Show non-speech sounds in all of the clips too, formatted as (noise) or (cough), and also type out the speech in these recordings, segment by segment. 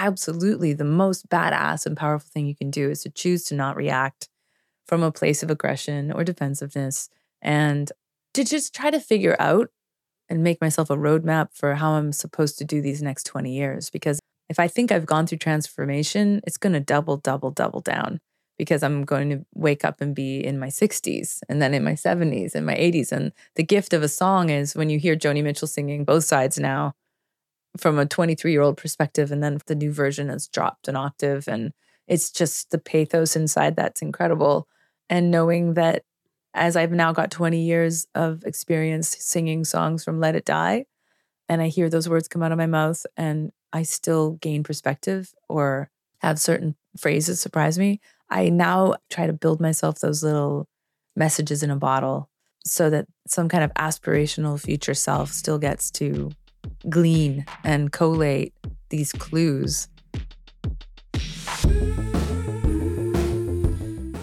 absolutely the most badass and powerful thing you can do is to choose to not react from a place of aggression or defensiveness and to just try to figure out and make myself a roadmap for how I'm supposed to do these next 20 years. Because if I think I've gone through transformation, it's going to double, double, double down because I'm going to wake up and be in my 60s and then in my 70s and my 80s. And the gift of a song is when you hear Joni Mitchell singing both sides now from a 23 year old perspective, and then the new version has dropped an octave. And it's just the pathos inside that's incredible. And knowing that as I've now got 20 years of experience singing songs from Let It Die, and I hear those words come out of my mouth, and I still gain perspective or have certain phrases surprise me, I now try to build myself those little messages in a bottle so that some kind of aspirational future self still gets to glean and collate these clues.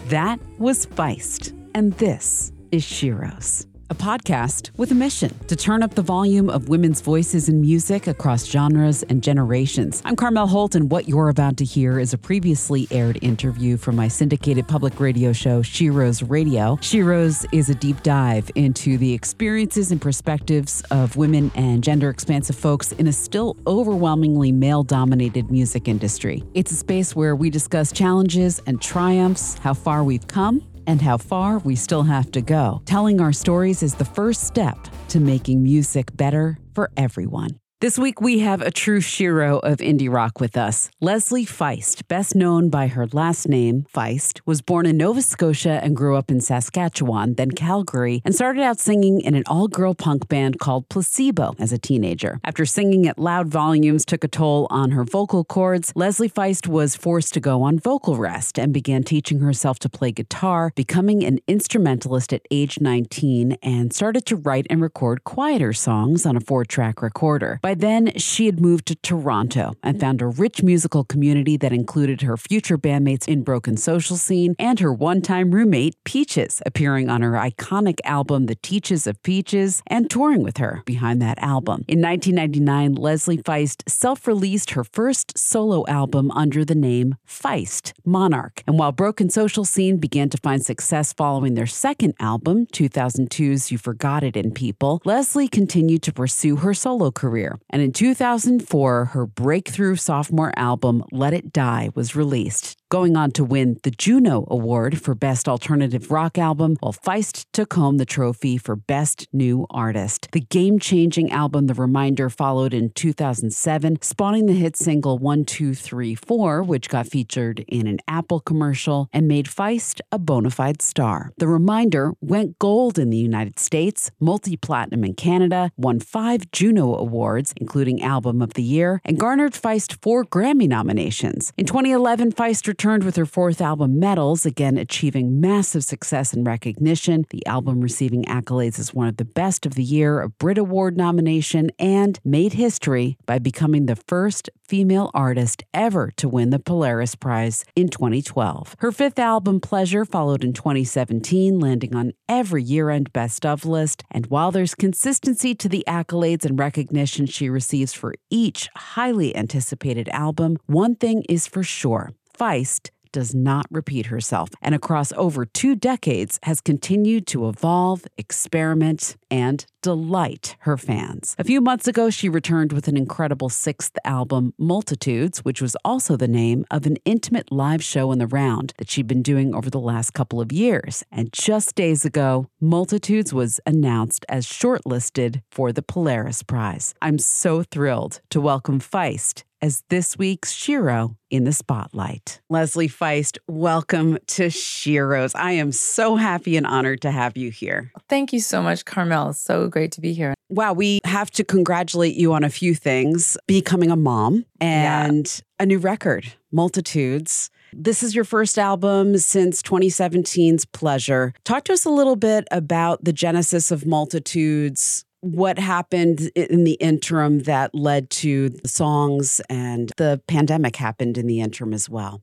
That was Feist. And this is Sheroes, a podcast with a mission to turn up the volume of women's voices in music across genres and generations. I'm Carmel Holt, and what you're about to hear is a previously aired interview from my syndicated public radio show, Sheroes Radio. Sheroes is a deep dive into the experiences and perspectives of women and gender expansive folks in a still overwhelmingly male dominated music industry. It's a space where we discuss challenges and triumphs, how far we've come, and how far we still have to go. Telling our stories is the first step to making music better for everyone. This week, we have a true shero of indie rock with us. Leslie Feist, best known by her last name, Feist, was born in Nova Scotia and grew up in Saskatchewan, then Calgary, and started out singing in an all girl punk band called Placebo as a teenager. After singing at loud volumes took a toll on her vocal cords, Leslie Feist was forced to go on vocal rest and began teaching herself to play guitar, becoming an instrumentalist at age 19, and started to write and record quieter songs on a four track recorder. By then, she had moved to Toronto and mm. found a rich musical community that included her future bandmates in Broken Social Scene and her one time roommate, Peaches, appearing on her iconic album, The Teaches of Peaches, and touring with her behind that album. In 1999, Leslie Feist self released her first solo album under the name Feist Monarch. And while Broken Social Scene began to find success following their second album, 2002's You Forgot It in People, Leslie continued to pursue her solo career. And in 2004, her breakthrough sophomore album, Let It Die, was released, going on to win the Juno Award for Best Alternative Rock Album, while Feist took home the trophy for Best New Artist. The game changing album, The Reminder, followed in 2007, spawning the hit single 1234, which got featured in an Apple commercial and made Feist a bona fide star. The Reminder went gold in the United States, multi platinum in Canada, won five Juno Awards, including Album of the Year, and garnered Feist four Grammy nominations. In 2011, Feist returned with her fourth album, Metals, again achieving massive success and recognition. The album receiving accolades as one of the best of the year, a Brit Award nomination, and made history by becoming the first female artist ever to win the Polaris Prize in 2012. Her fifth album, Pleasure, followed in 2017, landing on every year end best of list. And while there's consistency to the accolades and recognition she receives for each highly anticipated album, one thing is for sure Feist does not repeat herself and across over two decades has continued to evolve, experiment, and delight her fans. A few months ago, she returned with an incredible sixth album, Multitudes, which was also the name of an intimate live show in the round that she'd been doing over the last couple of years. And just days ago, Multitudes was announced as shortlisted for the Polaris Prize. I'm so thrilled to welcome Feist as this week's Shero in the spotlight. Leslie Feist, welcome to Sheroes. I am so happy and honored to have you here. Thank you so much, Carmel. So great to be here. Wow, we have to congratulate you on a few things becoming a mom and yeah. a new record, Multitudes. This is your first album since 2017's Pleasure. Talk to us a little bit about the genesis of Multitudes, what happened in the interim that led to the songs and the pandemic happened in the interim as well.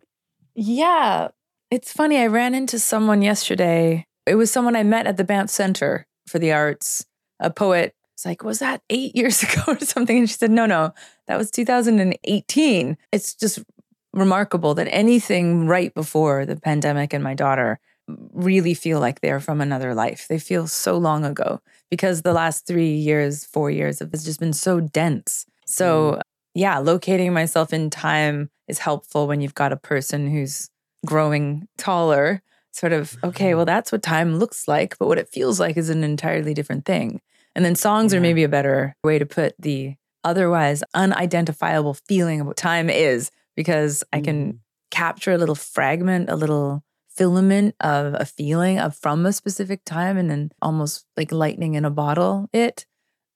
Yeah. It's funny. I ran into someone yesterday. It was someone I met at the Banff Center for the Arts, a poet It's like, was that eight (laughs) years ago or something? And she said, no, no, that was 2018. It's just remarkable that anything right before the pandemic and my daughter really feel like they're from another life. They feel so long ago because the last three years, four years have just been so dense. So, mm. yeah, locating myself in time is helpful when you've got a person who's growing taller. Sort of, okay, well, that's what time looks like, but what it feels like is an entirely different thing. And then songs yeah. are maybe a better way to put the otherwise unidentifiable feeling of what time is because I can mm. capture a little fragment, a little filament of a feeling of from a specific time and then almost like lightning in a bottle it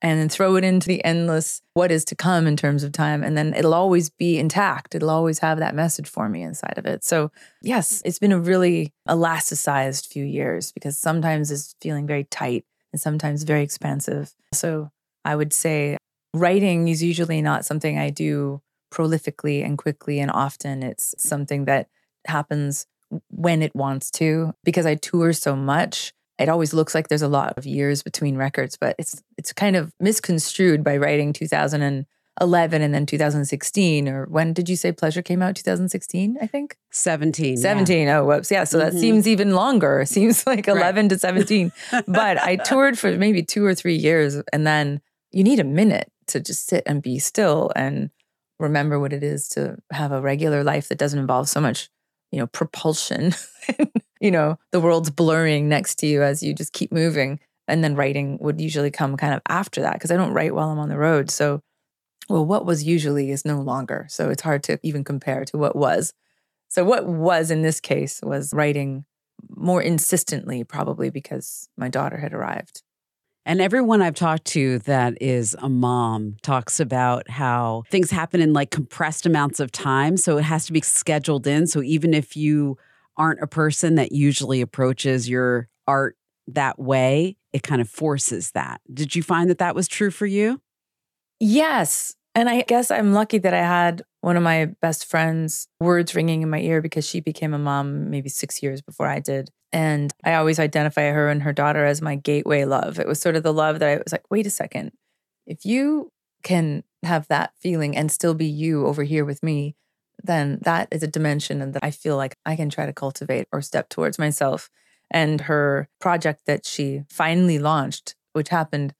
and then throw it into the endless what is to come in terms of time. And then it'll always be intact. It'll always have that message for me inside of it. So yes it's been a really elasticized few years because sometimes it's feeling very tight and sometimes very expansive. So i would say writing is usually not something i do prolifically and quickly and often. It's something that happens when it wants to because I tour so much. It always looks like there's a lot of years between records, but it's it's kind of misconstrued by writing 2011 and then 2016 or when did you say Pleasure came out 2016, I think? 17. 17. Yeah. Oh, whoops. Yeah, so mm-hmm. that seems even longer. It seems like 11 right. to 17. (laughs) but I toured for maybe 2 or 3 years and then you need a minute to just sit and be still and remember what it is to have a regular life that doesn't involve so much you know, propulsion. (laughs) you know, the world's blurring next to you as you just keep moving. And then writing would usually come kind of after that because I don't write while I'm on the road. So, well, what was usually is no longer. So it's hard to even compare to what was. So, what was in this case was writing more insistently, probably because my daughter had arrived. And everyone I've talked to that is a mom talks about how things happen in like compressed amounts of time. So it has to be scheduled in. So even if you aren't a person that usually approaches your art that way, it kind of forces that. Did you find that that was true for you? Yes. And I guess I'm lucky that I had one of my best friends' words ringing in my ear because she became a mom maybe six years before I did. And I always identify her and her daughter as my gateway love. It was sort of the love that I was like, wait a second. If you can have that feeling and still be you over here with me, then that is a dimension that I feel like I can try to cultivate or step towards myself. And her project that she finally launched, which happened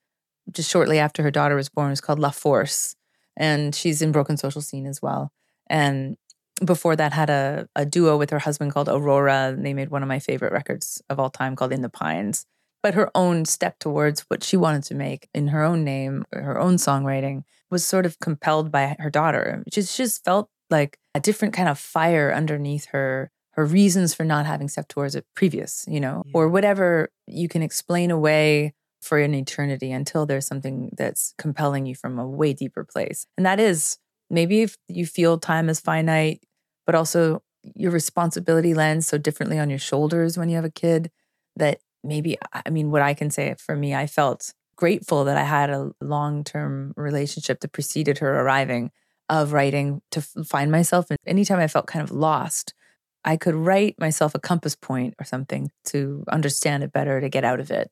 just shortly after her daughter was born, is called La Force. And she's in Broken Social Scene as well. And before that had a, a duo with her husband called AroarA. They made one of my favorite records of all time called In the Pines. But her own step towards what she wanted to make in her own name, her own songwriting, was sort of compelled by her daughter. She just felt like a different kind of fire underneath her her reasons for not having stepped towards it previous, you know, yeah. or whatever you can explain away for an eternity until there's something that's compelling you from a way deeper place. And that is maybe if you feel time is finite, but also your responsibility lands so differently on your shoulders when you have a kid that maybe, I mean, what I can say for me, I felt grateful that I had a long term relationship that preceded her arriving of writing to find myself. And anytime I felt kind of lost, I could write myself a compass point or something to understand it better, to get out of it.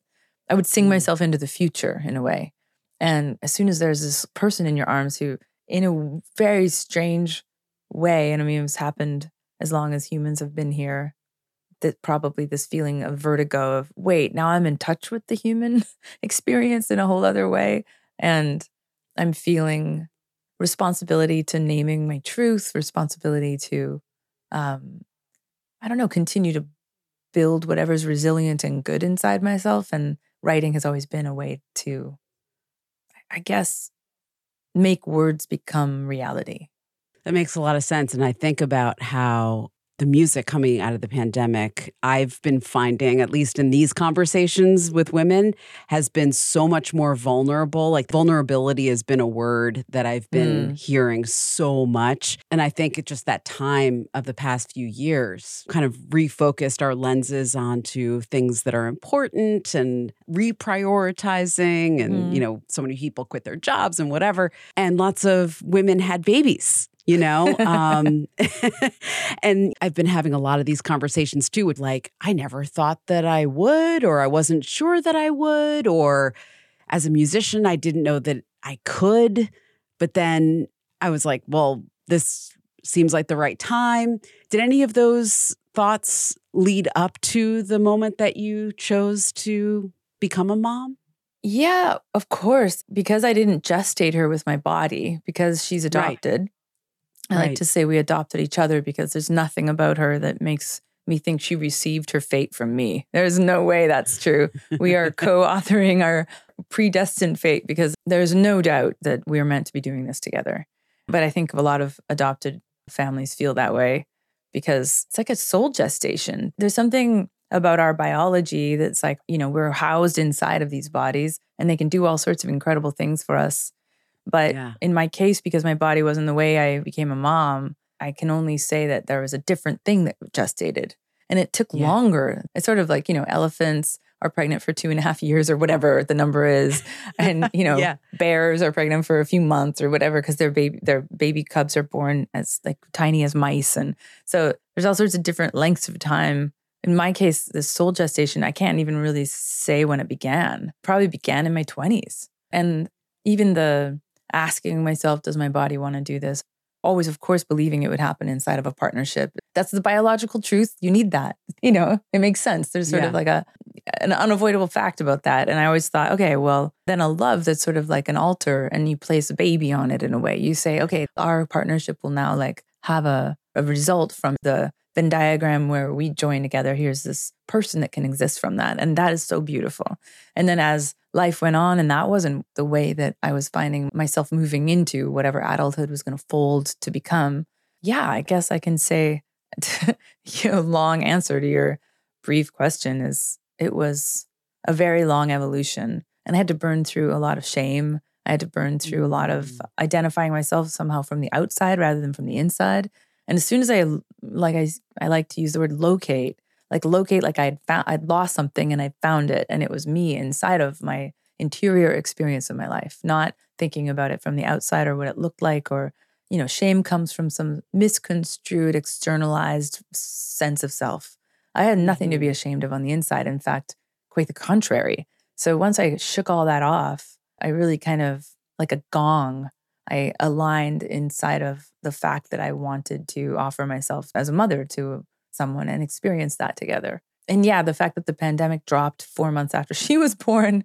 I would sing mm. myself into the future in a way. And as soon as there's this person in your arms who, in a very strange way. And I mean, it's happened as long as humans have been here. That probably this feeling of vertigo of, wait, now I'm in touch with the human (laughs) experience in a whole other way. And I'm feeling responsibility to naming my truth, responsibility to, um, I don't know, continue to build whatever's resilient and good inside myself. And writing has always been a way to, I guess, make words become reality. That makes a lot of sense. And I think about how the music coming out of the pandemic, I've been finding, at least in these conversations with women, has been so much more vulnerable. Like vulnerability has been a word that I've been mm. hearing so much. And I think it's just that time of the past few years kind of refocused our lenses onto things that are important and reprioritizing. And, mm. you know, so many people quit their jobs and whatever. And lots of women had babies you know? (laughs) Um, (laughs) and I've been having a lot of these conversations too with like, I never thought that I would, or I wasn't sure that I would, or as a musician, I didn't know that I could. But then I was like, well, this seems like the right time. Did any of those thoughts lead up to the moment that you chose to become a mom? Yeah, of course. Because I didn't gestate her with my body, because she's adopted. Right. I right. like to say we adopted each other because there's nothing about her that makes me think she received her fate from me. There's no way that's true. we are (laughs) co authoring our predestined fate because there's no doubt that we are meant to be doing this together. But I think a lot of adopted families feel that way because it's like a soul gestation. There's something about our biology that's like, you know, we're housed inside of these bodies and they can do all sorts of incredible things for us. But yeah. in my case, because my body wasn't the way I became a mom, I can only say that there was a different thing that gestated and it took yeah. longer. It's sort of like, you know, elephants are pregnant for two and a half years or whatever the number is. And, you (laughs) know, yeah. bears are pregnant for a few months or whatever because their baby their baby cubs are born as like tiny as mice. And so there's all sorts of different lengths of time. In my case, the soul gestation, I can't even really say when it began. Probably began in my 20s. And even the asking myself, does my body want to do this? always, of course, believing it would happen inside of a partnership. That's the biological truth. You need that. (laughs) You know, it makes sense. There's sort yeah. of like a an unavoidable fact about that. And I always thought, okay, well, then a love that's sort of like an altar and you place a baby on it in a way. You say, okay, our partnership will now like have a, a result from the Venn diagram where we join together. Here's this person that can exist from that. And that is so beautiful. And then as life went on, and that wasn't the way that I was finding myself moving into whatever adulthood was going to fold to become. Yeah, I guess I can say (laughs) a long answer to your brief question is it was a very long evolution. And I had to burn through a lot of shame. I had to burn through a lot of mm. identifying myself somehow from the outside rather than from the inside. And as soon as I like I I like to use the word locate, like locate like I'd found I'd lost something and I found it and it was me inside of my interior experience of my life, not thinking about it from the outside or what it looked like or you know, shame comes from some misconstrued, externalized sense of self. I had nothing to be mm-hmm. ashamed of on the inside. In fact, quite the contrary. So once I shook all that off, I really kind of like a gong I aligned inside of the fact that I wanted to offer myself as a mother to someone and experience that together. And yeah, the fact that the pandemic dropped four months after (laughs) she was born,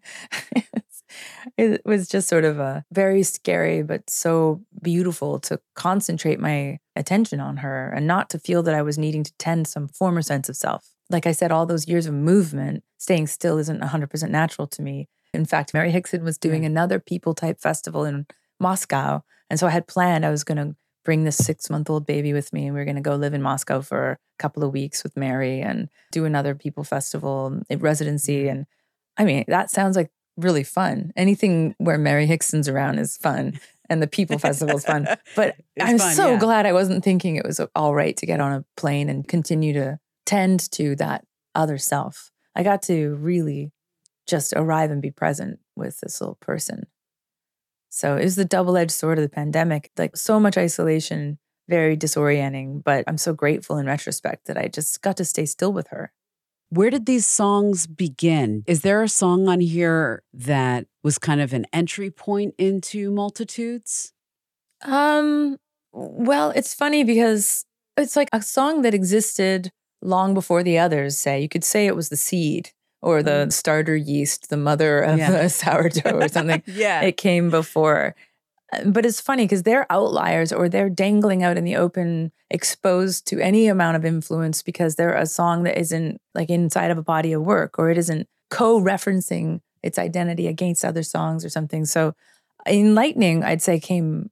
it was just sort of a very scary, but so beautiful to concentrate my attention on her and not to feel that I was needing to tend some former sense of self. Like I said, all those years of movement, staying still isn't 100% natural to me. In fact, Mary Hickson was doing another people type festival in Moscow. And so I had planned I was going to bring this six month old baby with me and we are going to go live in Moscow for a couple of weeks with Mary and do another people festival residency. Mm-hmm. And I mean, that sounds like really fun. Anything where Mary Hickson's around is fun and the people festival is fun. (laughs) But it's I'm fun, so yeah. glad I wasn't thinking it was all right to get on a plane and continue to tend to that other self. I got to really just arrive and be present with this little person. So it was the double edged sword of the pandemic. Like so much isolation, very disorienting. But I'm so grateful in retrospect that I just got to stay still with her. Where did these songs begin? Is there a song on here that was kind of an entry point into multitudes? Um, well, it's funny because it's like a song that existed long before the others, say. You could say it was the seed or the mm. starter yeast, the mother of yeah. the (laughs) sourdough or something. (laughs) yeah. It came before. Uh, but it's funny because they're outliers or they're dangling out in the open, exposed to any amount of influence because they're a song that isn't like inside of a body of work or it isn't co referencing its identity against other songs or something. So, In Lightning, I'd say, came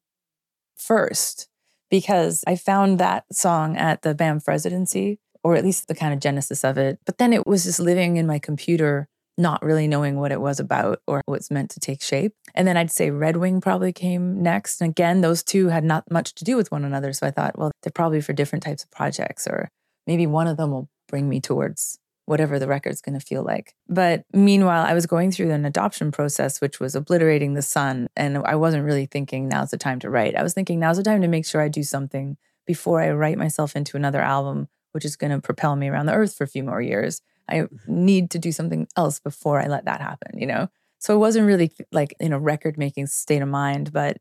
first because I found that song at the Banff residency or at least the kind of genesis of it. But then it was just living in my computer, not really knowing what it was about or what's meant to take shape. And then I'd say Red Wing probably came next. And again, those two had not much to do with one another. So I thought, well, they're probably for different types of projects, or maybe one of them will bring me towards whatever the record's going to feel like. But meanwhile, I was going through an adoption process, which was obliterating the sun. And I wasn't really thinking now's the time to write. I was thinking now's the time to make sure I do something before I write myself into another album which is going to propel me around the earth for a few more years. I need to do something else before I let that happen, you know? So I wasn't really like in a record making state of mind. But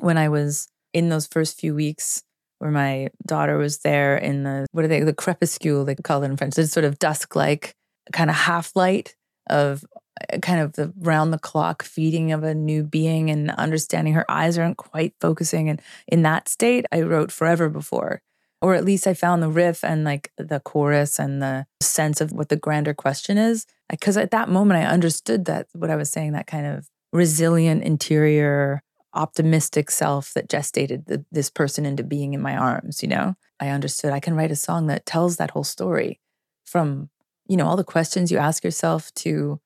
when I was in those first few weeks where my daughter was there in the, what are they, the crepuscule, they call it in French, it's sort of dusk like kind of half light of uh, kind of the round the clock feeding of a new being and understanding her eyes aren't quite focusing. And in that state, I wrote forever before or at least I found the riff and like the chorus and the sense of what the grander question is. Because at that moment, I understood that what I was saying, that kind of resilient interior, optimistic self that gestated the, this person into being in my arms, you know? I understood I can write a song that tells that whole story from, you know, all the questions you ask yourself to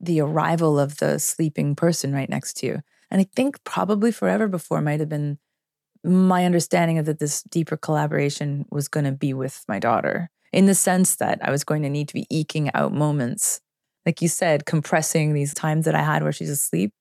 the arrival of the sleeping person right next to you. And I think probably forever before might have been my understanding of that this deeper collaboration was going to be with my daughter in the sense that I was going to need to be eking out moments, like you said, compressing these times that I had where she's asleep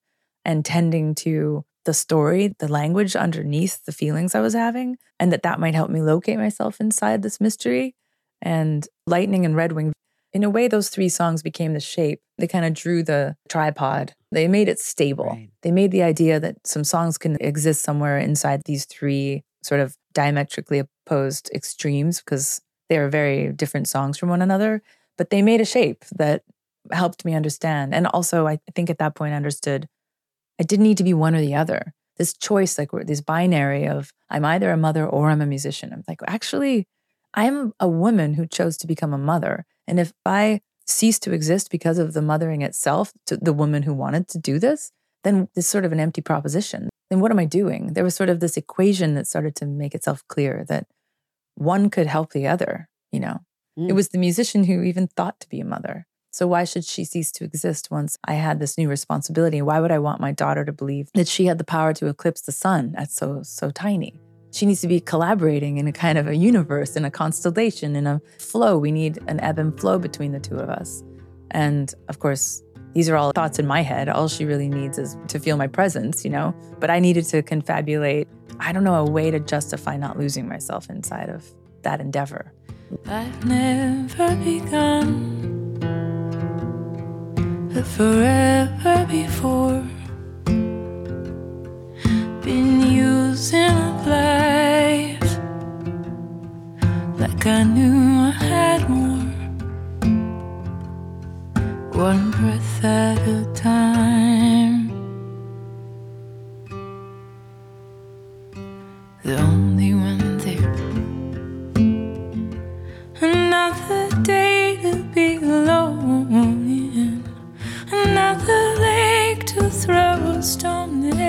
and tending to the story, the language underneath the feelings I was having, and that that might help me locate myself inside this mystery. In Lightning and Red Wing in a way, those three songs became the shape. They kind of drew the tripod. They made it stable. Right. They made the idea that some songs can exist somewhere inside these three sort of diametrically opposed extremes because they are very different songs from one another. But they made a shape that helped me understand. And also, I think at that point, I understood I didn't need to be one or the other. This choice, like this binary of I'm either a mother or I'm a musician. I'm like, actually, I'm a woman who chose to become a mother. And if I cease to exist because of the mothering itself, to the woman who wanted to do this, then it's sort of an empty proposition. Then what am I doing? There was sort of this equation that started to make itself clear that one could help the other, you know. Mm. It was the musician who even thought to be a mother. So why should she cease to exist once I had this new responsibility? Why would I want my daughter to believe that she had the power to eclipse the sun? That's so so tiny she needs to be collaborating in a kind of a universe, in a constellation, in a flow. We need an ebb and flow between the two of us. And of course, these are all thoughts in my head. All she really needs is to feel my presence, you know? But I needed to confabulate, I don't know, a way to justify not losing myself inside of that endeavor. I've never begun forever before been using like I knew I had more. One breath at a time. The only one there. Another day to be alone in. Another lake to throw a stone in.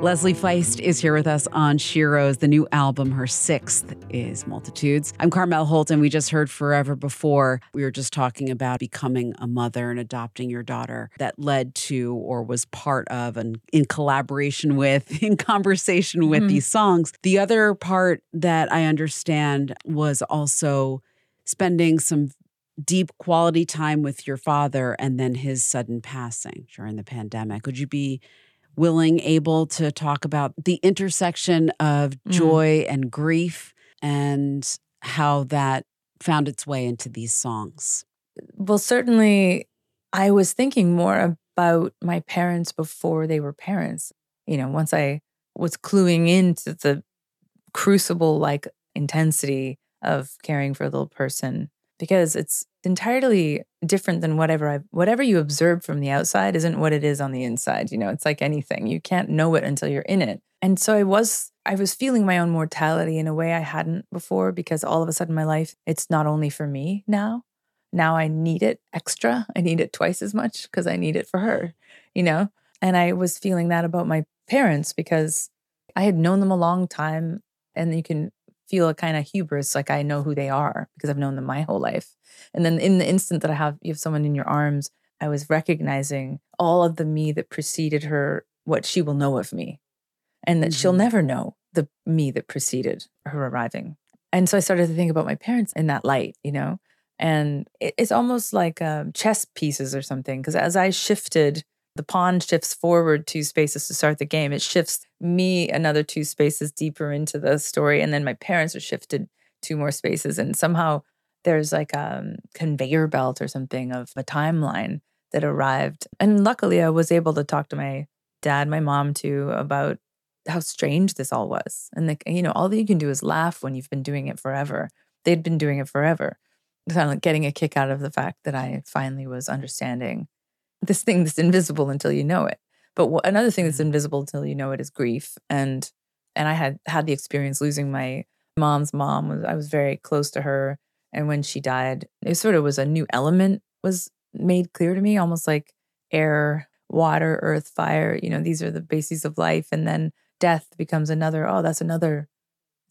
Leslie Feist is here with us on Sheroes, The new album, her sixth, is Multitudes. I'm Carmel Holt, and we just heard Forever Before. We were just talking about becoming a mother and adopting your daughter that led to or was part of and in collaboration with, (laughs) in conversation with mm-hmm. these songs. The other part that I understand was also spending some deep quality time with your father and then his sudden passing during the pandemic. Would you be willing, able to talk about the intersection of mm. joy and grief and how that found its way into these songs? Well, certainly, I was thinking more about my parents before they were parents. You know, once I was cluing into the crucible like intensity of caring for a little person, because it's entirely different than whatever I whatever you observe from the outside isn't what it is on the inside. You know, it's like anything. You can't know it until you're in it. And so I was I was feeling my own mortality in a way I hadn't before because all of a sudden my life it's not only for me now. Now I need it extra. I need it twice as much because I need it for her, you know? And I was feeling that about my parents because I had known them a long time and you can feel a kind of hubris, like I know who they are because I've known them my whole life. And then in the instant that I have you have someone in your arms, I was recognizing all of the me that preceded her, what she will know of me, and that mm-hmm. she'll never know the me that preceded her arriving. And so I started to think about my parents in that light, you know. And it's almost like um, chess pieces or something. Because as I shifted the pawn shifts forward two spaces to start the game. It shifts me another two spaces deeper into the story. And then my parents are shifted two more spaces. And somehow there's like a conveyor belt or something of a timeline that arrived. And luckily, I was able to talk to my dad, my mom too, about how strange this all was. And like, you know, all that you can do is laugh when you've been doing it forever. They'd been doing it forever. Kind of like getting a kick out of the fact that I finally was understanding this thing that's invisible until you know it. But another thing that's mm-hmm. invisible until you know it is grief. And and I had had the experience losing my mom's mom. I was very close to her, and when she died, it sort of was a new element was made clear to me, almost like air, water, earth, fire. You know, these are the bases of life, and then death becomes another. Oh, that's another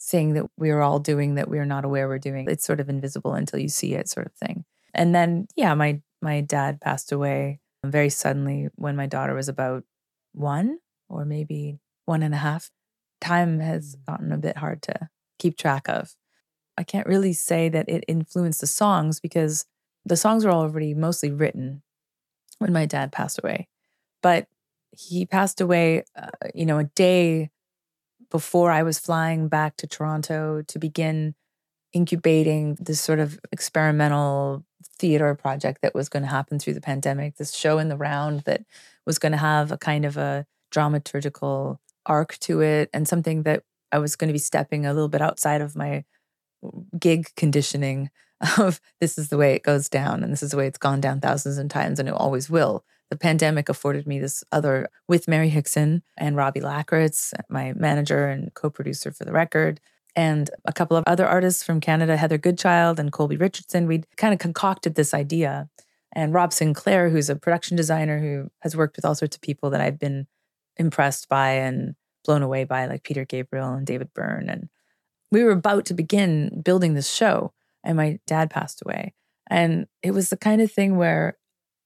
thing that we are all doing that we are not aware we're doing. It's sort of invisible until you see it, sort of thing. And then, yeah, my my dad passed away very suddenly when my daughter was about one or maybe one and a half. Time has mm. gotten a bit hard to keep track of. I can't really say that it influenced the songs because the songs were already mostly written when my dad passed away. But he passed away, uh, you know, a day before I was flying back to Toronto to begin incubating this sort of experimental theater project that was going to happen through the pandemic, this show in the round that was going to have a kind of a dramaturgical arc to it and something that I was going to be stepping a little bit outside of my gig conditioning (laughs) of this is the way it goes down and this is the way it's gone down thousands of times and it always will. The pandemic afforded me this other with Mary Hickson and Robbie Lackritz, my manager and co-producer for the record, and a couple of other artists from Canada, Heather Goodchild and Colby Richardson. We'd kind of concocted this idea. And Rob Sinclair, who's a production designer who has worked with all sorts of people that I've been impressed by and blown away by, like Peter Gabriel and David Byrne. And we were about to begin building this show, and my dad passed away. And it was the kind of thing where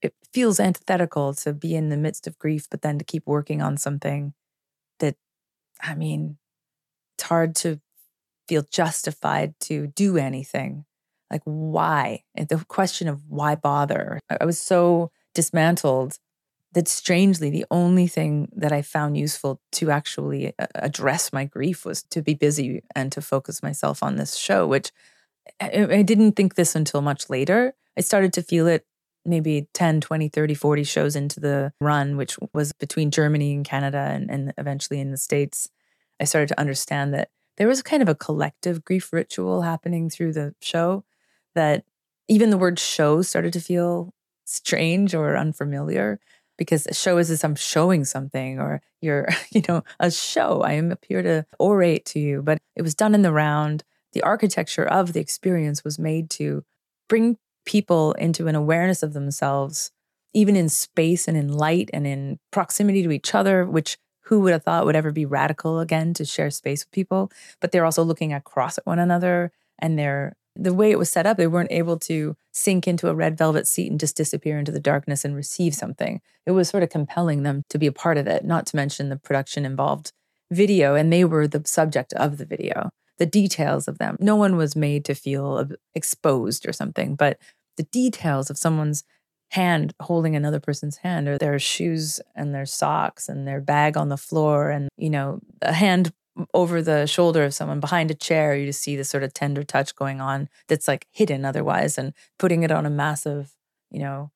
it feels antithetical to be in the midst of grief, but then to keep working on something that, I mean, it's hard to feel justified to do anything. Like, why? The question of why bother? I was so dismantled that strangely, the only thing that I found useful to actually uh, address my grief was to be busy and to focus myself on this show, which I, I didn't think this until much later. I started to feel it maybe 10, 20, 30, 40 shows into the run, which was between Germany and Canada and, and eventually in the States. I started to understand that there was kind of a collective grief ritual happening through the show that even the word show started to feel strange or unfamiliar because a show is as I'm showing something or you're, (laughs) you know, a show. I am here to orate to you. But it was done in the round. The architecture of the experience was made to bring people into an awareness of themselves, even in space and in light and in proximity to each other, which who would have thought would ever be radical again to share space with people? But they're also looking across at one another and they're the way it was set up, they weren't able to sink into a red velvet seat and just disappear into the darkness and receive something. It was sort of compelling them to be a part of it, not to mention the production involved video, and they were the subject of the video, the details of them. No one was made to feel exposed or something, but the details of someone's hand holding another person's hand or their shoes and their socks and their bag on the floor and you know a hand over the shoulder of someone behind a chair you just see this sort of tender touch going on that's like hidden otherwise and putting it on a massive you know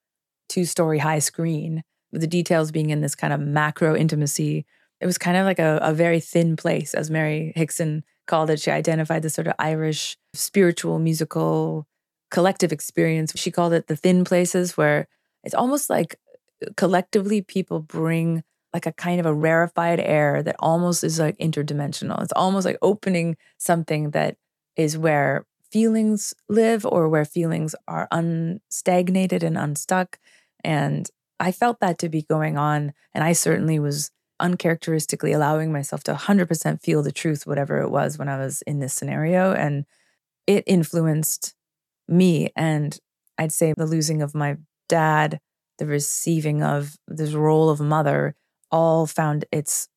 two story high screen. With the details being in this kind of macro intimacy it was kind of like a, a very thin place as mary hickson called it. She identified this sort of irish spiritual musical collective experience she called it the thin places where it's almost like uh, collectively people bring like a kind of a rarefied air that almost is like interdimensional. It's almost like opening something that is where feelings live or where feelings are unstagnated and unstuck. And I felt that to be going on. And I certainly was uncharacteristically allowing myself to 100% feel the truth, whatever it was when I was in this scenario. And it influenced me. And I'd say the losing of my dad, the receiving of this role of mother all found its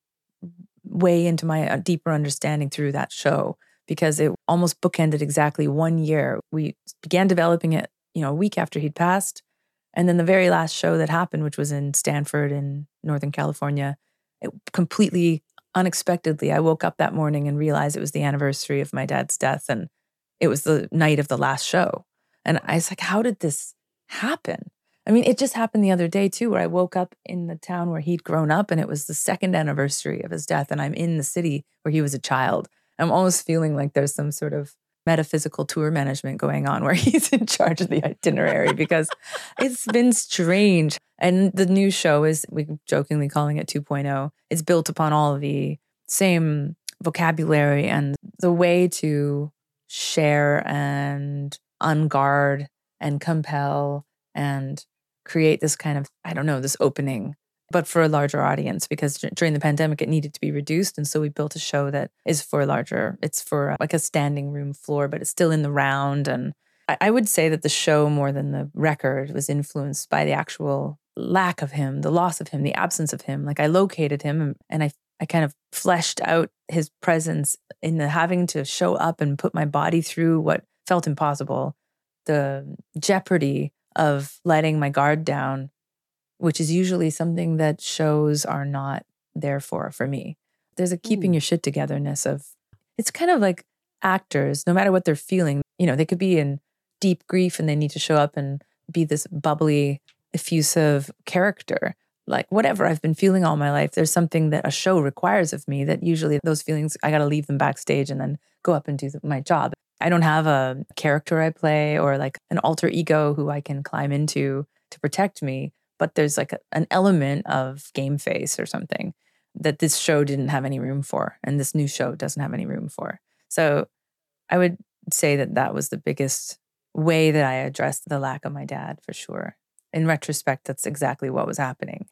way into my uh, deeper understanding through that show because it almost bookended exactly one year. We began developing it, you know, a week after he'd passed. And then the very last show that happened, which was in Stanford in Northern California, it completely unexpectedly, I woke up that morning and realized it was the anniversary of my dad's death. And it was the night of the last show. And I was like, how did this happen? I mean, it just happened the other day too, where I woke up in the town where he'd grown up and it was the second anniversary of his death. And I'm in the city where he was a child. I'm almost feeling like there's some sort of metaphysical tour management going on where (laughs) he's in charge of the itinerary because it's been strange. And the new show is, we jokingly calling it 2.0. It's built upon all the same vocabulary and the way to share and unguard and compel and create this kind of, I don't know, this opening, but for a larger audience because during the pandemic it needed to be reduced. And so we built a show that is for a larger, it's for uh, like a standing room floor, but it's still in the round. And I would say that the show, more than the record, was influenced by the actual lack of him, the loss of him, the absence of him. Like I located him and I I kind of fleshed out his presence in the having to show up and put my body through what felt impossible, the jeopardy of letting my guard down, which is usually something that shows are not there for for me. There's a keeping mm. your shit togetherness of it's kind of like actors, no matter what they're feeling, you know, they could be in deep grief and they need to show up and be this bubbly, effusive character like whatever I've been feeling all my life, there's something that a show requires of me that usually those feelings, I got to leave them backstage and then go up and do my job. I don't have a character I play or like an alter ego who I can climb into to protect me, but there's like a, an element of game face or something that this show didn't have any room for and this new show doesn't have any room for. So I would say that that was the biggest way that I addressed the lack of my dad for sure in retrospect, that's exactly what was happening.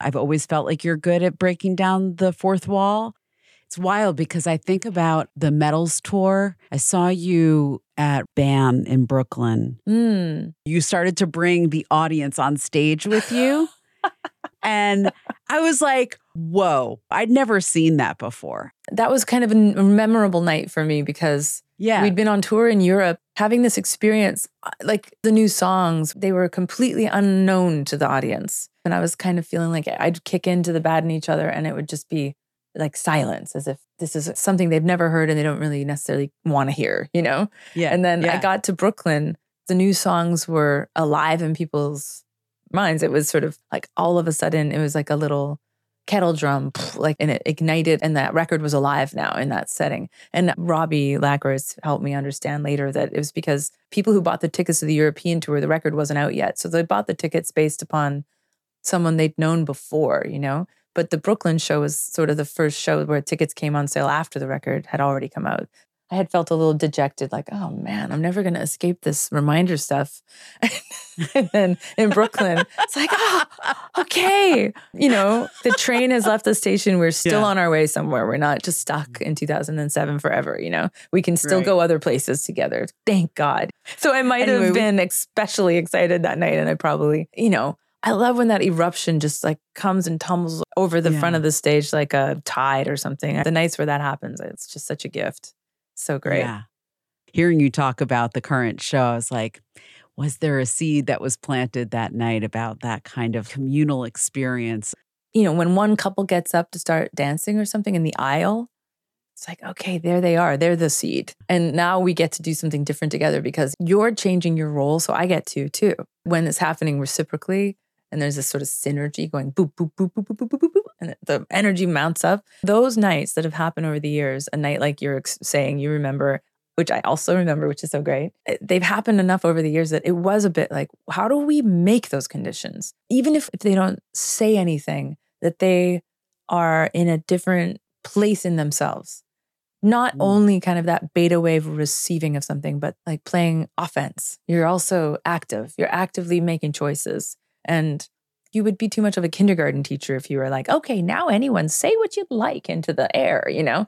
I've always felt like you're good at breaking down the fourth wall. It's wild because I think about the Metals tour. I saw you at BAM in Brooklyn. Mm. You started to bring the audience on stage with you. (laughs) and I was like, whoa, I'd never seen that before. That was kind of a memorable night for me because yeah. We'd been on tour in Europe, having this experience, uh, like the new songs, they were completely unknown to the audience. And I was kind of feeling like I'd kick into the bad in each other and it would just be like silence, as if this is something they've never heard and they don't really necessarily want to hear, you know? Yeah. And then yeah. I got to Brooklyn, the new songs were alive in people's minds. It was sort of like all of a sudden, it was like a little kettle drum, like, and it ignited, and that record was alive now in that setting. And Robbie Lackritz helped me understand later that it was because people who bought the tickets to the European tour, the record wasn't out yet. So they bought the tickets based upon someone they'd known before, you know? But the Brooklyn show was sort of the first show where tickets came on sale after the record had already come out. I had felt a little dejected, like, oh man, I'm never going to escape this reminder stuff. (laughs) and then in Brooklyn, it's like, oh, okay. You know, the train has left the station. We're still yeah. on our way somewhere. We're not just stuck mm-hmm. in 2007 forever. You know, we can still right. go other places together. Thank God. So I might anyway, have been we- especially excited that night. And I probably, you know, I love when that eruption just like comes and tumbles over the yeah. front of the stage like a tide or something. The nights where that happens, it's just such a gift. So great. Yeah. Hearing you talk about the current show, I was like, was there a seed that was planted that night about that kind of communal experience? You know, when one couple gets up to start dancing or something in the aisle, it's like, okay, there they are. They're the seed. And now we get to do something different together because you're changing your role. So I get to too. When it's happening reciprocally, and there's this sort of synergy going boop, boop, boop, boop, boop, boop, boop, boop, boop, and the energy mounts up. Those nights that have happened over the years, a night like you're saying, you remember, which I also remember, which is so great. Eh, they've happened enough over the years that it was a bit like, how do we make those conditions? Even if, if they don't say anything, that they are in a different place in themselves. Not mm. only kind of that beta wave receiving of something, but like playing offense. You're also active. You're actively making choices and you would be too much of a kindergarten teacher if you were like, okay, now anyone say what you'd like into the air, you know,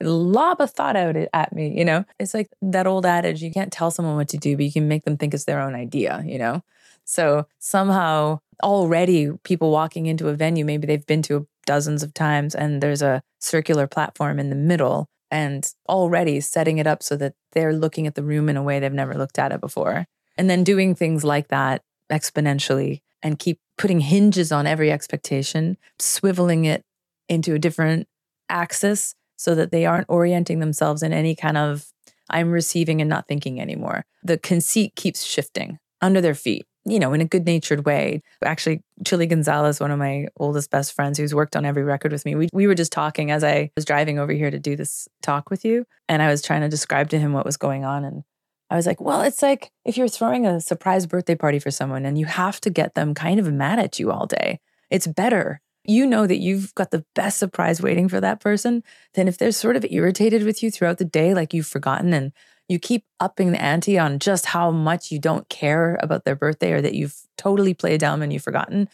lob a thought out at me, you know. It's like that old adage you can't tell someone what to do, but you can make them think it's their own idea, you know. So somehow already people walking into a venue, maybe they've been to dozens of times and there's a circular platform in the middle and already setting it up so that they're looking at the room in a way they've never looked at it before. And then doing things like that exponentially and keep putting hinges on every expectation, swiveling it into a different axis so that they aren't orienting themselves in any kind of I'm receiving and not thinking anymore. The conceit keeps shifting under their feet, you know, in a good natured way. Actually, Chilly Gonzales, one of my oldest best friends who's worked on every record with me, we, we were just talking as I was driving over here to do this talk with you. And I was trying to describe to him what was going on. And I was like, well, it's like if you're throwing a surprise birthday party for someone and you have to get them kind of mad at you all day, it's better. You know that you've got the best surprise waiting for that person than if they're sort of irritated with you throughout the day, like you've forgotten and you keep upping the ante on just how much you don't care about their birthday or that you've totally played down and you've forgotten.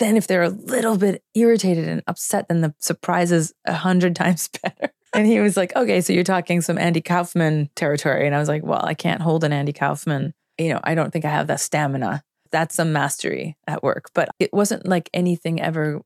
Then, if they're a little bit irritated and upset, then the surprise is a hundred (laughs) times better. And he was like, okay, so you're talking some Andy Kaufman territory. And I was like, well, I can't hold an Andy Kaufman. You know, I don't think I have that stamina. That's some mastery at work. But it wasn't like anything ever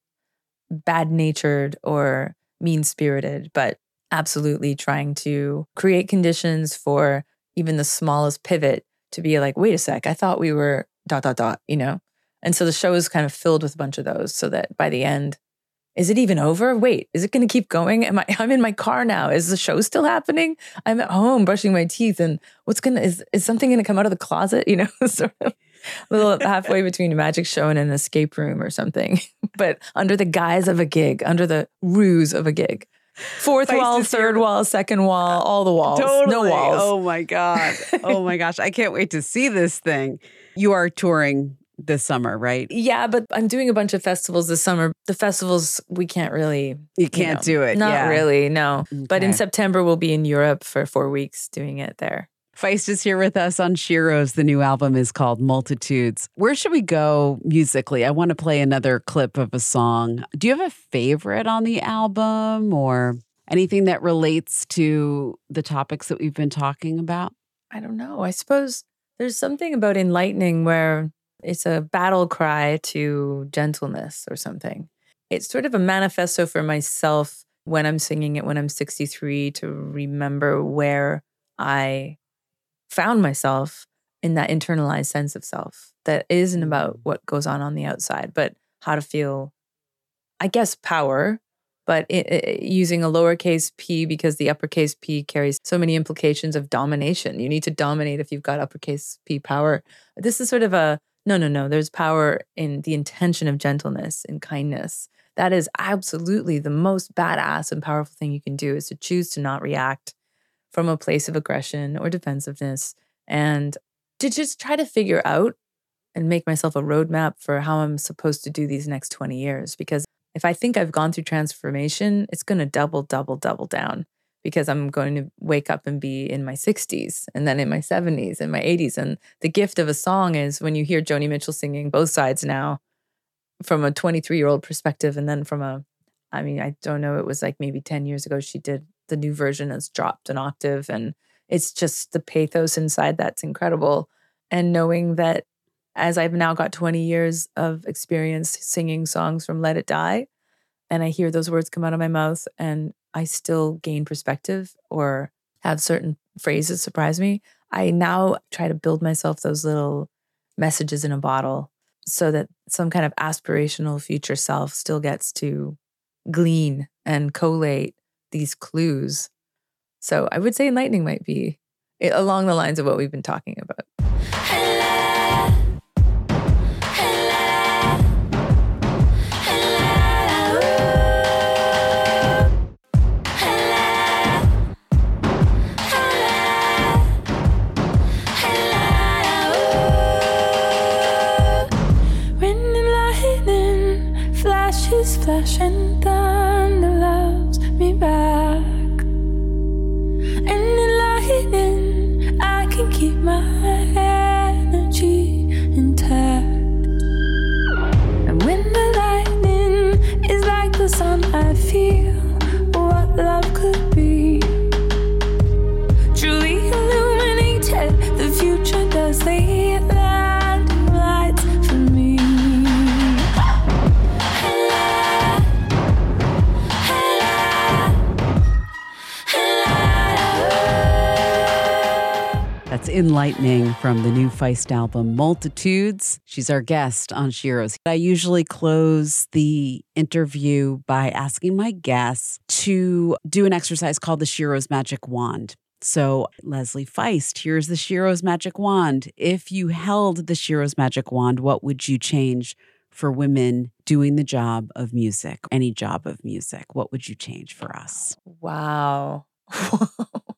bad natured or mean spirited, but absolutely trying to create conditions for even the smallest pivot to be like, wait a sec, I thought we were dot, dot, dot, you know? And so the show is kind of filled with a bunch of those so that by the end, is it even over? Wait, is it going to keep going? Am I, (laughs) I'm in my car now. Is the show still happening? I'm at home brushing my teeth and what's going to, is, is something going to come out of the closet? You know, (laughs) sort of a little halfway between a magic show and an escape room or something, (laughs) but under the guise of a gig, under the ruse of a gig. Fourth wall, third wall, second wall, all the walls. Totally. No walls. Oh my God. Oh my gosh. I can't wait to see this thing. You are touring this summer, right? Yeah, but I'm doing a bunch of festivals this summer. The festivals we can't really You can't know, do it. Not yeah. really, no. But in September we'll be in Europe for four weeks doing it there. Feist is here with us on Sheroes. The new album is called Multitudes. Where should we go musically? I want to play another clip of a song. Do you have a favorite on the album or anything that relates to the topics that we've been talking about? I don't know. I suppose there's something about In Lightning where it's a battle cry to gentleness or something. It's sort of a manifesto for myself when I'm singing it when I'm 63 to remember where I found myself in that internalized sense of self that isn't about mm. what goes on on the outside, but how to feel, I guess, power, but it, it- using a lowercase p because the uppercase p carries so many implications of domination. You need to dominate if you've got uppercase p power. This is sort of a no, no, no. There's power in the intention of gentleness and kindness. That is absolutely the most badass and powerful thing you can do is to choose to not react from a place of aggression or defensiveness and to just try to figure out and make myself a roadmap for how I'm supposed to do these next 20 years. Because if I think I've gone through transformation, it's going to double, double, double down because I'm going to wake up and be in my 60s and then in my 70s and my 80s. And the gift of a song is when you hear Joni Mitchell singing both sides now from a 23 year old perspective and then from a, I mean, I don't know, it was like maybe 10 years ago she did the new version that's dropped an octave and it's just the pathos inside that's incredible. And knowing that as I've now got 20 years of experience singing songs from Let It Die, and I hear those words come out of my mouth and I still gain perspective or have certain phrases surprise me, I now try to build myself those little messages in a bottle so that some kind of aspirational future self still gets to glean and collate these clues. So I would say In Lightning might be eh, along the lines of what we've been talking about. When In Lightning from the new Feist album, Multitudes. She's our guest on Sheroes. I usually close the interview by asking my guests to do an exercise called the Sheroes Magic Wand. So, Leslie Feist, here's the Sheroes magic wand. If you held the Sheroes magic wand, what would you change for women doing the job of music, any job of music? What would you change for us? Wow. (laughs)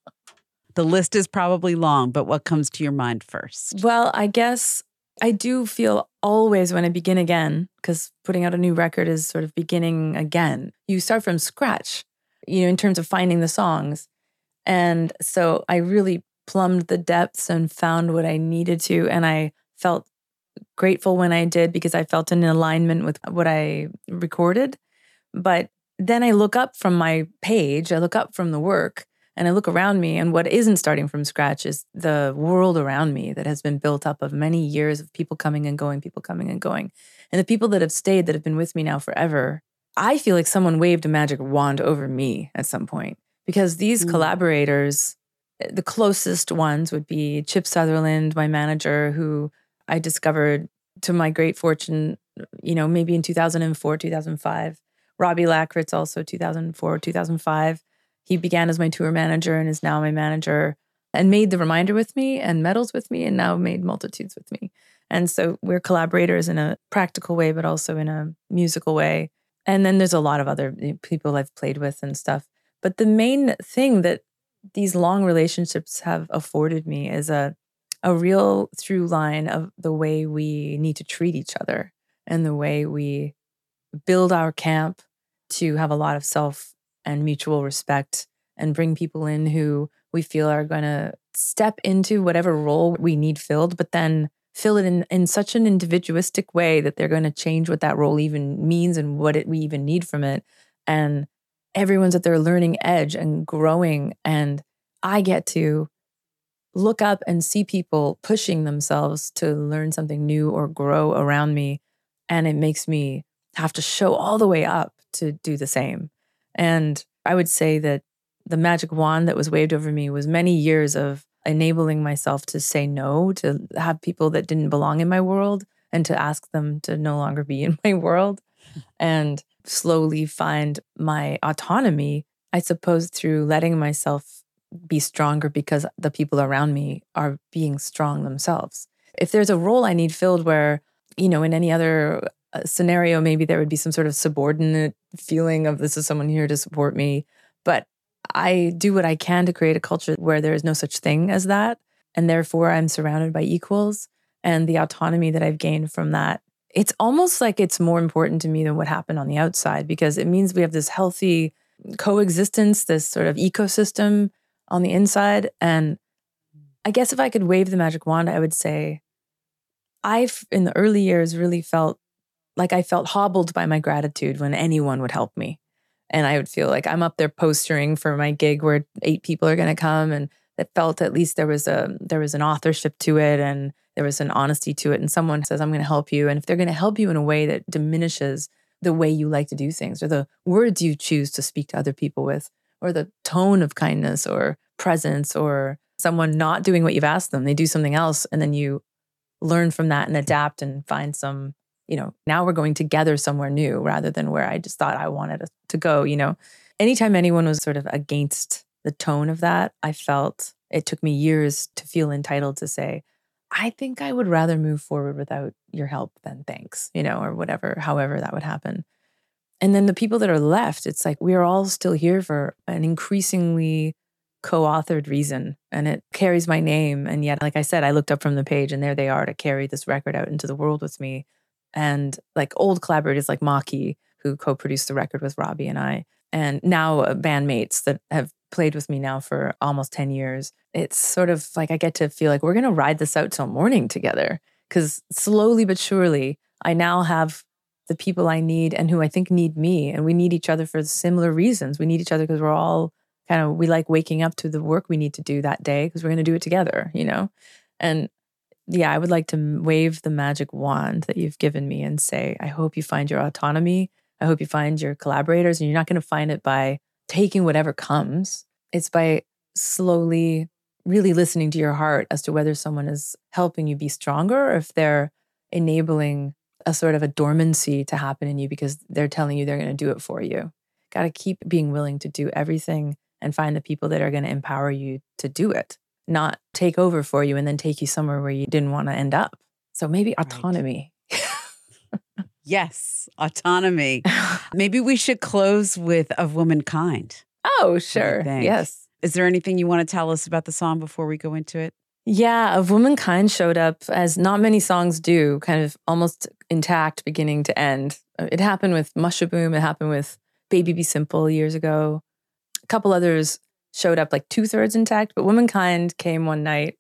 The list is probably long, but what comes to your mind first? well, I guess I do feel always when I begin again, because putting out a new record is sort of beginning again. You start from scratch, you know, in terms of finding the songs. And so I really plumbed the depths and found what I needed to. And I felt grateful when I did because I felt in alignment with what I recorded. But then I look up from my page, I look up from the work, and I look around me, and what isn't starting from scratch is the world around me that has been built up of many years of people coming and going, people coming and going. And the people that have stayed, that have been with me now forever, I feel like someone waved a magic wand over me at some point because these Mm. collaborators, the closest ones would be Chip Sutherland, my manager, who I discovered to my great fortune, you know, maybe in 2004, 2005. Robbie Lackritz, also 2004, 2005. He began as my tour manager and is now my manager and made the reminder with me and Metals with me and now made multitudes with me. And so we're collaborators in a practical way, but also in a musical way. And then there's a lot of other eh, people I've played with and stuff. But the main thing that these long relationships have afforded me is a a real through line of the way we need to treat each other and the way we build our camp to have a lot of self and mutual respect and bring people in who we feel are going to step into whatever role we need filled, but then fill it in, in such an individualistic way that they're going to change what that role even means and what it, we even need from it. And everyone's at their learning edge and growing. And I get to look up and see people pushing themselves to learn something new or grow around me. And it makes me have to show all the way up to do the same. And I would say that the magic wand that was waved over me was many years of enabling myself to say no, to have people that didn't belong in my world and to ask them to no longer be (laughs) in my world and slowly find my autonomy, I suppose, through letting myself be stronger because the people around me are being strong themselves. If there's a role I need filled where, you know, in any other scenario, maybe there would be some sort of subordinate feeling of this is someone here to support me. But I do what I can to create a culture where there is no such thing as that. And therefore, I'm surrounded by equals and the autonomy that I've gained from that. It's almost like it's more important to me than what happened on the outside because it means we have this healthy coexistence, this sort of ecosystem on the inside. And I guess if I could wave the magic wand, I would say I've, in the early years, really felt like I felt hobbled by my gratitude when anyone would help me. And I would feel like I'm up there postering for my gig where eight people are going to come. And it felt at least there was a there was an authorship to it and there was an honesty to it. And someone says, I'm going to help you. And if they're going to help you in a way that diminishes the way you like to do things or the words you choose to speak to other people with, or the tone of kindness or presence, or someone not doing what you've asked them, they do something else. And then you learn from that and adapt and find some, you know, now we're going together somewhere new rather than where I just thought I wanted to go, you know. Anytime anyone was sort of against the tone of that, I felt it took me years to feel entitled to say, I think I would rather move forward without your help than thanks, you know, or whatever, however that would happen. And then the people that are left, it's like we're all still here for an increasingly co authored reason. And it carries my name. And yet, like I said, I looked up from the page and there they are to carry this record out into the world with me. And like old collaborators like Mocky, who co produced the record with Robbie and I, and now uh, bandmates that have played with me now for almost 10 years. It's sort of like I get to feel like we're going to ride this out till morning together. Because slowly but surely, I now have the people I need and who I think need me. And we need each other for similar reasons. We need each other because we're all kind of, we like waking up to the work we need to do that day because we're going to do it together, you know? And yeah, I would like to wave the magic wand that you've given me and say, I hope you find your autonomy. I hope you find your collaborators. And you're not going to find it by taking whatever comes, it's by slowly really listening to your heart as to whether someone is helping you be stronger or if they're enabling a sort of a dormancy to happen in you because they're telling you they're going to do it for you. Got to keep being willing to do everything and find the people that are going to empower you to do it, not take over for you and then take you somewhere where you didn't want to end up. So maybe Right. autonomy. Yes, autonomy. (laughs) Maybe we should close with Of Womankind. oh, sure. Yes. Is there anything you want to tell us about the song before we go into it? Yeah, Of Womankind showed up as not many songs do, kind of almost intact beginning to end. Uh, It happened with Mushaboom, it happened with Baby Be Simple years ago. A couple others showed up like two thirds intact, but Womankind came one night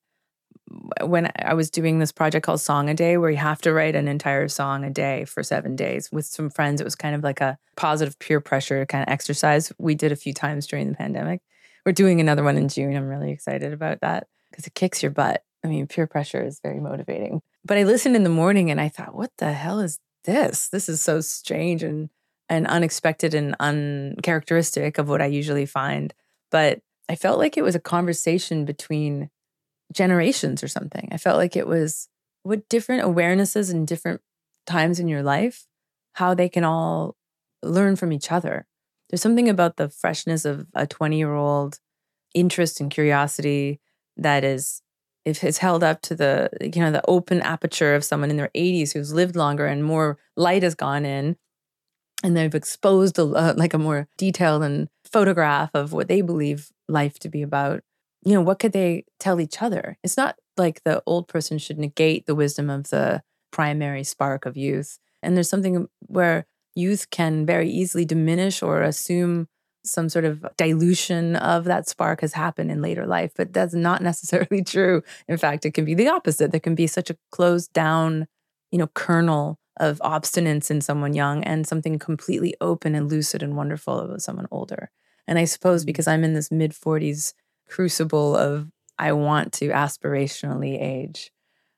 when I was doing this project called Song a Day, where you have to write an entire song a day for seven days with some friends. It was kind of like a positive peer pressure kind of exercise we did a few times during the pandemic. We're doing another one in June. I'm really excited about that because it kicks your butt. I mean, peer pressure is very motivating. But I listened in the morning and I thought, what the hell is this? This is so strange and and unexpected and uncharacteristic of what I usually find. But I felt like it was a conversation between generations or something. I felt like it was what different awarenesses and different times in your life, how they can all learn from each other. There's something about the freshness of a 20 year old interest and curiosity that is if it's held up to the you know the open aperture of someone in their 80s who's lived longer and more light has gone in and they've exposed a, uh, like a more detailed and photograph of what they believe life to be about. You know what could they tell each other? It's not like the old person should negate the wisdom of the primary spark of youth. And there's something where youth can very easily diminish or assume some sort of dilution of that spark has happened in later life but that's not (laughs) necessarily true. In fact it can be the opposite. There can be such a closed down you know kernel of obstinance in someone young and something completely open and lucid and wonderful of someone older. And i suppose because i'm in this mid 40s crucible of i want to aspirationally age.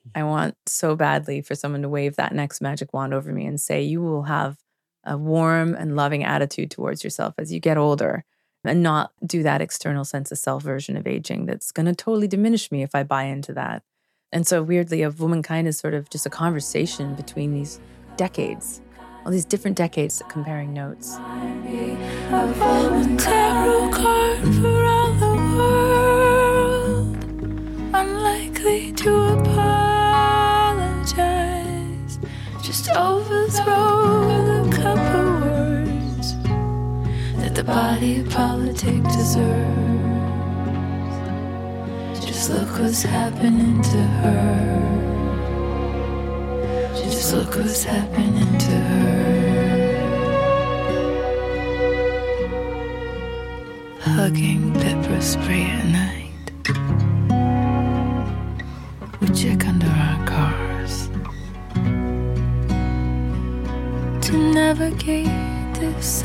Mm-hmm. I want so badly for someone to wave that next magic wand over me and say you will have a warm and loving attitude towards yourself as you get older and not do that external sense of self version of aging that's going to totally diminish me if I buy into that. And so, weirdly, of womankind is sort of just a conversation between these decades, all these different decades comparing notes. Unlikely to apologize. Just overthrow the cup of words that the body politic deserves. Just look what's happening to her. Just look what's happening to her. hugging pepper spray at night. We check under our cars to navigate this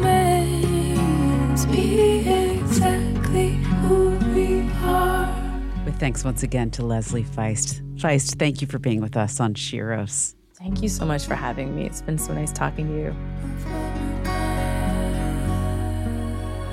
maze. Be exactly thanks once again to Leslie Feist. Feist, thank you for being with us on Sheroes. Thank you so much for having me. It's been so nice talking to you.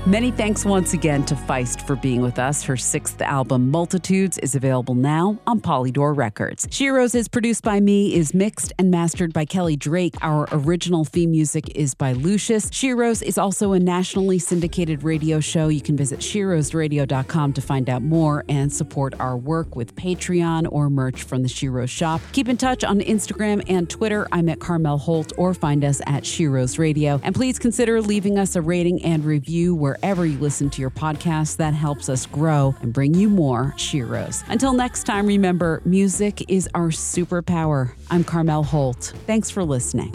Many thanks once again to Feist for being with us. Her sixth album, Multitudes, is available now on Polydor Records. Sheroes is produced by me, is mixed and mastered by Kelly Drake. Our original theme music is by Lucius. Sheroes is also a nationally syndicated radio show. You can visit sheroesradio.com to find out more and support our work with Patreon or merch from the Sheroes shop. Keep in touch on Instagram and Twitter. I'm at Carmel Holt or find us at Sheroes Radio. And please consider leaving us a rating and review wherever you listen to your podcast. That helps us grow and bring you more Sheroes. Until next time, remember music is our superpower. I'm Carmel Holt. Thanks for listening.